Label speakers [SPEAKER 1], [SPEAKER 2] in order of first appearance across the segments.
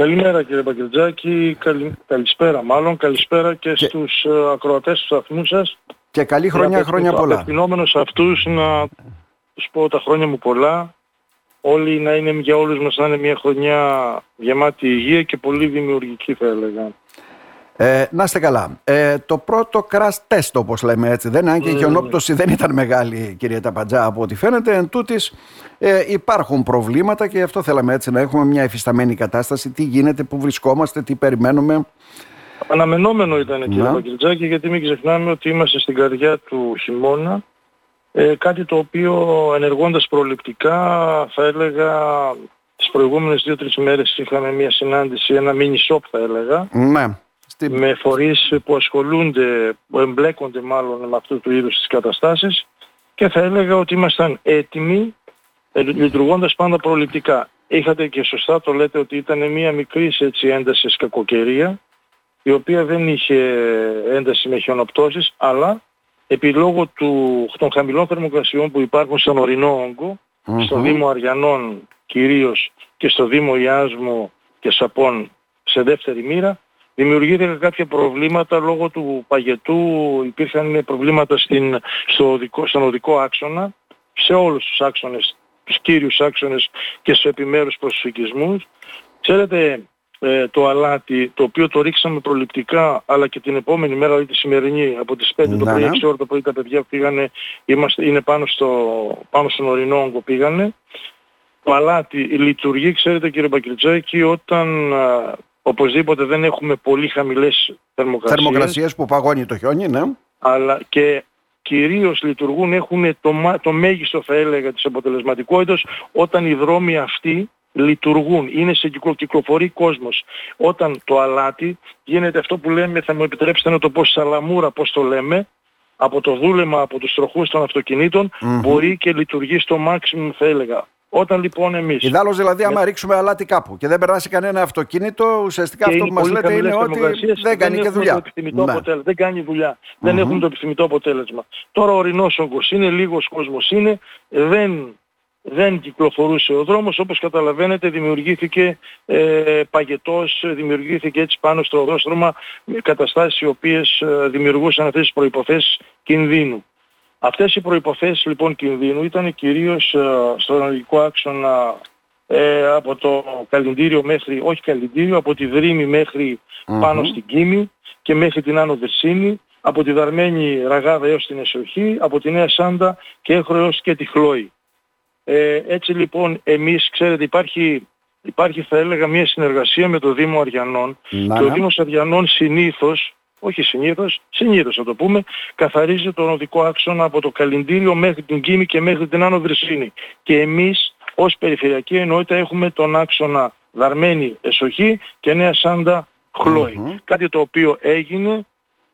[SPEAKER 1] Καλημέρα κύριε Παγκελτζάκη, καλη... καλησπέρα μάλλον, καλησπέρα και, και... στους uh, ακροατές του σταθμού σας.
[SPEAKER 2] Και καλή χρονιά, χρόνια πολλά.
[SPEAKER 1] Απευθυνόμενος αυτούς να τους πω τα χρόνια μου πολλά, όλοι να είναι για όλους μας να είναι μια χρονιά γεμάτη υγεία και πολύ δημιουργική θα έλεγα.
[SPEAKER 2] Ε, να είστε καλά. Ε, το πρώτο crash test όπως λέμε έτσι δεν είναι, και η χιονόπτωση δεν ήταν μεγάλη κυρία Ταπαντζά από ό,τι φαίνεται. Εν τούτης, ε, υπάρχουν προβλήματα και αυτό θέλαμε έτσι να έχουμε μια εφισταμένη κατάσταση. Τι γίνεται, πού βρισκόμαστε, τι περιμένουμε.
[SPEAKER 1] Αναμενόμενο ήταν κύριε Βαγγελτζάκη γιατί μην ξεχνάμε ότι είμαστε στην καρδιά του χειμώνα ε, κάτι το οποίο ενεργώντας προληπτικά θα έλεγα τις προηγούμενες δύο-τρεις μέρες είχαμε μια συνάντηση, ένα mini shop θα έλεγα
[SPEAKER 2] ναι.
[SPEAKER 1] Με φορείς που ασχολούνται, που εμπλέκονται μάλλον με αυτού του είδους τις καταστάσεις και θα έλεγα ότι ήμασταν έτοιμοι ε, λειτουργώντας πάντα προληπτικά. Είχατε και σωστά το λέτε ότι ήταν μια μικρή έτσι ένταση κακοκαιρία η οποία δεν είχε ένταση με χιονοπτώσεις αλλά επί λόγω του, των χαμηλών θερμοκρασιών που υπάρχουν στον ορεινό στο Δήμο Αριανών κυρίως και στο Δήμο Ιάσμου και Σαπών σε δεύτερη μοίρα, δημιουργήθηκαν κάποια προβλήματα λόγω του παγετού, υπήρχαν προβλήματα στην, στο οδικό, στον οδικό άξονα, σε όλους τους άξονες, τους κύριους άξονες και στους επιμέρους προσφυγισμούς. Ξέρετε, ε, το αλάτι, το οποίο το ρίξαμε προληπτικά, αλλά και την επόμενη μέρα, δηλαδή τη σημερινή, από τις 5 το πρωί, 6 ώρα το πρωί τα παιδιά πήγανε, είμαστε, είναι πάνω, στο, πάνω στον ορεινό όγκο πήγανε. Το αλάτι λειτουργεί, ξέρετε κύριε Μπακριτζάκη, όταν α, οπωσδήποτε δεν έχουμε πολύ χαμηλές θερμοκρασίες.
[SPEAKER 2] Θερμοκρασίες που παγώνει το χιόνι, ναι.
[SPEAKER 1] Αλλά και κυρίως λειτουργούν, έχουν το, το μέγιστο θα έλεγα της αποτελεσματικότητας όταν οι δρόμοι αυτοί λειτουργούν, είναι σε κυκλο, κυκλοφορεί κόσμος. Όταν το αλάτι γίνεται αυτό που λέμε, θα μου επιτρέψετε να το πω σαλαμούρα, πώς το λέμε, από το δούλεμα, από τους τροχούς των αυτοκινητων μπορεί και λειτουργεί στο maximum θα έλεγα. Όταν λοιπόν εμείς...
[SPEAKER 2] Ιδάλλως δηλαδή άμα ρίξουμε αλάτι κάπου και δεν περάσει κανένα αυτοκίνητο, ουσιαστικά αυτό που μας λέτε είναι ότι δεν κάνει και δουλειά.
[SPEAKER 1] Το ναι. Δεν κάνει δουλειά. Δεν έχουν το επιθυμητό αποτέλεσμα. Τώρα ο ορεινός όγκος είναι, λίγος κόσμος είναι, δεν δεν κυκλοφορούσε ο δρόμος όπως καταλαβαίνετε δημιουργήθηκε ε, παγετός, δημιουργήθηκε έτσι πάνω στο οδόστρωμα καταστάσεις οι οποίες ε, δημιουργούσαν αυτές τις προϋποθέσεις κινδύνου. Αυτές οι προϋποθέσεις λοιπόν κινδύνου ήταν κυρίως ε, στον αναλυτικό άξονα ε, από το καλλιντήριο μέχρι, όχι καλλιντήριο, από τη Δρύμη πάνω στην Κίμη και μέχρι την Άνω Δερσίνη, από τη Δαρμένη Ραγάδα έως την Εσοχή, από τη Νέα Σάντα και έως και τη Χλόη. Ε, έτσι λοιπόν εμείς ξέρετε υπάρχει, υπάρχει θα έλεγα μια συνεργασία με το Δήμο Αριανών. Και ο Δήμος Αριανών συνήθως όχι συνήθως, συνήθως θα το πούμε, καθαρίζει τον οδικό άξονα από το Καλυντήριο μέχρι την Κίμη και μέχρι την Άνω Βρυσίνη. Και εμείς ως περιφερειακή ενότητα έχουμε τον άξονα Δαρμένη Εσοχή και Νέα Σάντα Κάτι το οποίο έγινε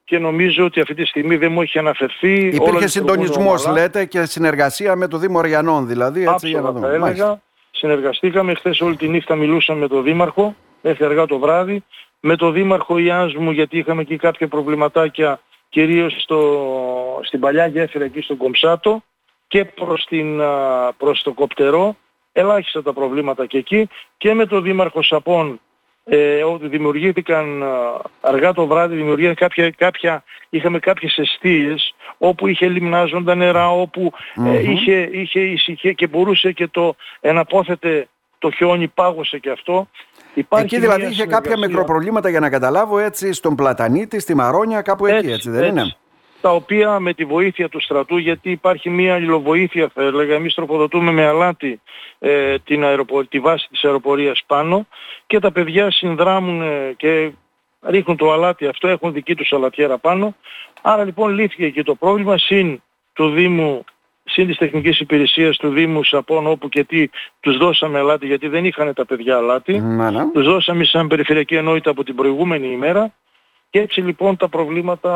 [SPEAKER 1] και νομίζω ότι αυτή τη στιγμή δεν μου έχει αναφερθεί.
[SPEAKER 2] Υπήρχε συντονισμός, λέτε, και συνεργασία με το Δήμο Αριανών, δηλαδή. Έτσι,
[SPEAKER 1] για να δούμε. Θα έλεγα, συνεργαστήκαμε. Χθες όλη τη νύχτα μιλούσαμε με τον Δήμαρχο, μέχρι αργά το βράδυ. Με τον Δήμαρχο Ιάσμου, γιατί είχαμε εκεί κάποια προβληματάκια, κυρίως στο, στην παλιά γέφυρα εκεί στον Κομψάτο και προς, την, προς το Κοπτερό. Ελάχιστα τα προβλήματα και εκεί. Και με τον Δήμαρχο Σαπών ε, ότι δημιουργήθηκαν αργά το βράδυ, δημιουργήθηκαν κάποια, κάποια, είχαμε κάποιες αιστείες όπου είχε λιμνάζοντα νερά, όπου ε, είχε, είχε ησυχία και μπορούσε και το εναπόθετε το χιόνι πάγωσε και αυτό.
[SPEAKER 2] Υπάρχει εκεί δηλαδή είχε κάποια μικροπροβλήματα για να καταλάβω έτσι στον Πλατανίτη, στη Μαρόνια, κάπου εκεί έτσι δεν είναι;
[SPEAKER 1] Τα οποία με τη βοήθεια του στρατού, γιατί υπάρχει μια αλληλοβοήθεια θα έλεγα, εμείς τροφοδοτούμε με αλάτι ε, την αεροπο... τη βάση της αεροπορίας πάνω και τα παιδιά συνδράμουν ε, και ρίχνουν το αλάτι αυτό, έχουν δική τους αλατιέρα πάνω. Άρα λοιπόν λύθηκε και το πρόβλημα συν του Δήμου συν της τεχνικής υπηρεσίας του Δήμου Σαπών όπου και τι τους δώσαμε αλάτι γιατί δεν είχαν τα παιδιά αλάτι. Τους δώσαμε σαν περιφερειακή ενότητα από την προηγούμενη ημέρα και έτσι λοιπόν τα προβλήματα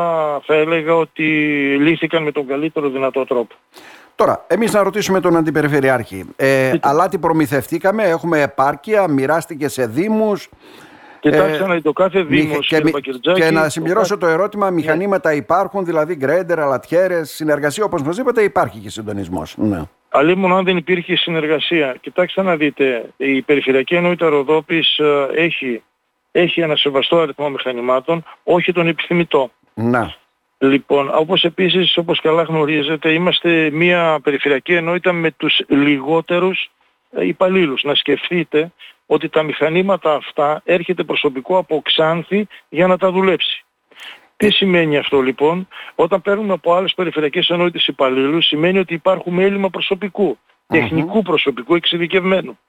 [SPEAKER 1] θα έλεγα ότι λύθηκαν με τον καλύτερο δυνατό τρόπο.
[SPEAKER 2] Τώρα, εμείς να ρωτήσουμε τον Αντιπεριφερειάρχη. Ε, αλάτι προμηθευτήκαμε, έχουμε επάρκεια, μοιράστηκε σε Δήμους.
[SPEAKER 1] Κοιτάξτε να το κάθε Δήμος.
[SPEAKER 2] Και, και, να συμπληρώσω το, ερώτημα, ναι. μηχανήματα υπάρχουν, δηλαδή γκρέντερ, αλατιέρες, συνεργασία όπως μας είπατε, υπάρχει και συντονισμός. Ναι.
[SPEAKER 1] Αλλήμον αν δεν υπήρχε συνεργασία. Κοιτάξτε να δείτε, η Περιφερειακή Ενότητα Ροδόπης ε, έχει, έχει ένα σεβαστό αριθμό μηχανημάτων, όχι τον επιθυμητό.
[SPEAKER 2] Να.
[SPEAKER 1] Λοιπόν, όπως επίσης, όπως καλά γνωρίζετε, είμαστε μια περιφερειακή ενότητα με τους λιγότερους ε, υπαλλήλους. Να σκεφτείτε ότι τα μηχανήματα αυτά έρχεται προσωπικό από Ξάνθη για να τα δουλέψει. Τι σημαίνει αυτό λοιπόν, όταν παίρνουμε από άλλες περιφερειακές ενότητες υπαλλήλους, σημαίνει ότι υπάρχουν έλλειμμα προσωπικού, τεχνικού προσωπικού εξειδικευμένου.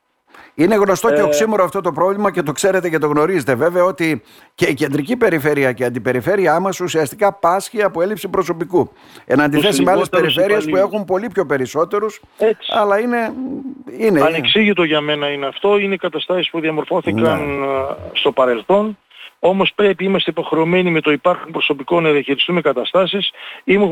[SPEAKER 2] Είναι γνωστό ε... και οξύμορο αυτό το πρόβλημα και το ξέρετε και το γνωρίζετε βέβαια ότι και η κεντρική περιφέρεια και η αντιπεριφέρειά μας ουσιαστικά πάσχει από έλλειψη προσωπικού. Εν αντιθέσει με άλλες περιφέρειες που έχουν πολύ πιο περισσότερους, αλλά είναι, είναι...
[SPEAKER 1] Ανεξήγητο για μένα είναι αυτό, είναι καταστάσεις που διαμορφώθηκαν ναι. στο παρελθόν όμως πρέπει είμαστε υποχρεωμένοι με το υπάρχον προσωπικό να διαχειριστούμε καταστάσεις.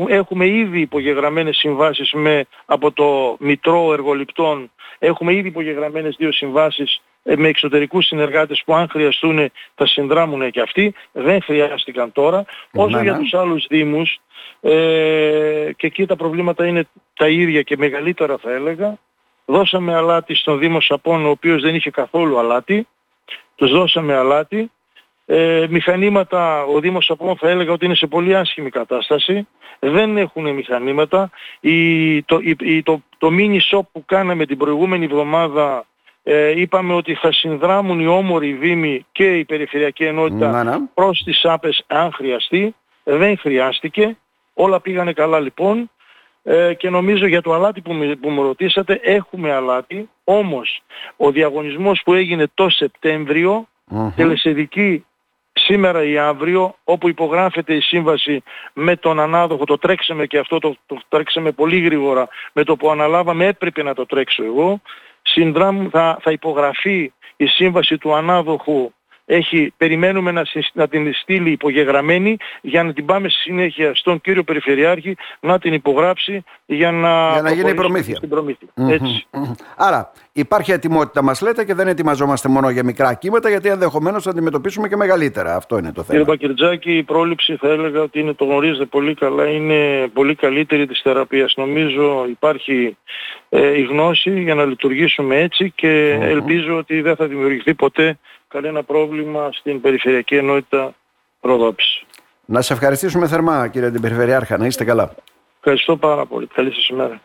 [SPEAKER 1] Έχουμε ήδη υπογεγραμμένες συμβάσεις με, από το Μητρό Εργοληπτών. Έχουμε ήδη υπογεγραμμένες δύο συμβάσεις ε, με εξωτερικούς συνεργάτες που αν χρειαστούν θα συνδράμουν και αυτοί. Δεν χρειάστηκαν τώρα. Όσο για τους άλλους δήμους ε, και εκεί τα προβλήματα είναι τα ίδια και μεγαλύτερα θα έλεγα. Δώσαμε αλάτι στον Δήμο Σαπών ο οποίος δεν είχε καθόλου αλάτι. Τους δώσαμε αλάτι ε, μηχανήματα, ο Δήμος Σαπών θα έλεγα ότι είναι σε πολύ άσχημη κατάσταση. Δεν έχουν μηχανήματα. Η, το, η, το, το mini shop που κάναμε την προηγούμενη εβδομάδα ε, είπαμε ότι θα συνδράμουν οι όμοροι δήμοι και η περιφερειακή ενότητα να, να. προς τις άπες αν χρειαστεί. Δεν χρειάστηκε. Όλα πήγανε καλά λοιπόν. Ε, και νομίζω για το αλάτι που, που μου ρωτήσατε έχουμε αλάτι. Όμως ο διαγωνισμός που έγινε το Σεπτέμβριο mm-hmm. τελεσεδική σήμερα ή αύριο όπου υπογράφεται η σύμβαση με τον ανάδοχο, το τρέξαμε και αυτό το, το τρέξαμε πολύ γρήγορα, με το που αναλάβαμε έπρεπε να το τρέξω εγώ, συνδράμ, θα, θα υπογραφεί η σύμβαση του ανάδοχου έχει, περιμένουμε να, να την στείλει υπογεγραμμένη για να την πάμε στη συνέχεια στον κύριο Περιφερειάρχη να την υπογράψει για να,
[SPEAKER 2] για να γίνει η προμήθεια.
[SPEAKER 1] ετσι
[SPEAKER 2] Άρα υπάρχει ετοιμότητα μας λέτε και δεν ετοιμαζόμαστε μόνο για μικρά κύματα γιατί ενδεχομένως θα αντιμετωπίσουμε και μεγαλύτερα. Αυτό είναι το θέμα.
[SPEAKER 1] Κύριε Πακυρτζάκη, η πρόληψη θα έλεγα ότι είναι, το γνωρίζετε πολύ καλά, είναι πολύ καλύτερη της θεραπείας. Νομίζω υπάρχει ε, η γνώση για να λειτουργήσουμε έτσι και ελπίζω ότι δεν θα δημιουργηθεί ποτέ κανένα πρόβλημα στην Περιφερειακή Ενότητα Ροδόπης.
[SPEAKER 2] Να σε ευχαριστήσουμε θερμά κύριε την Περιφερειάρχα. Να είστε καλά.
[SPEAKER 1] Ευχαριστώ πάρα πολύ. Καλή σας ημέρα.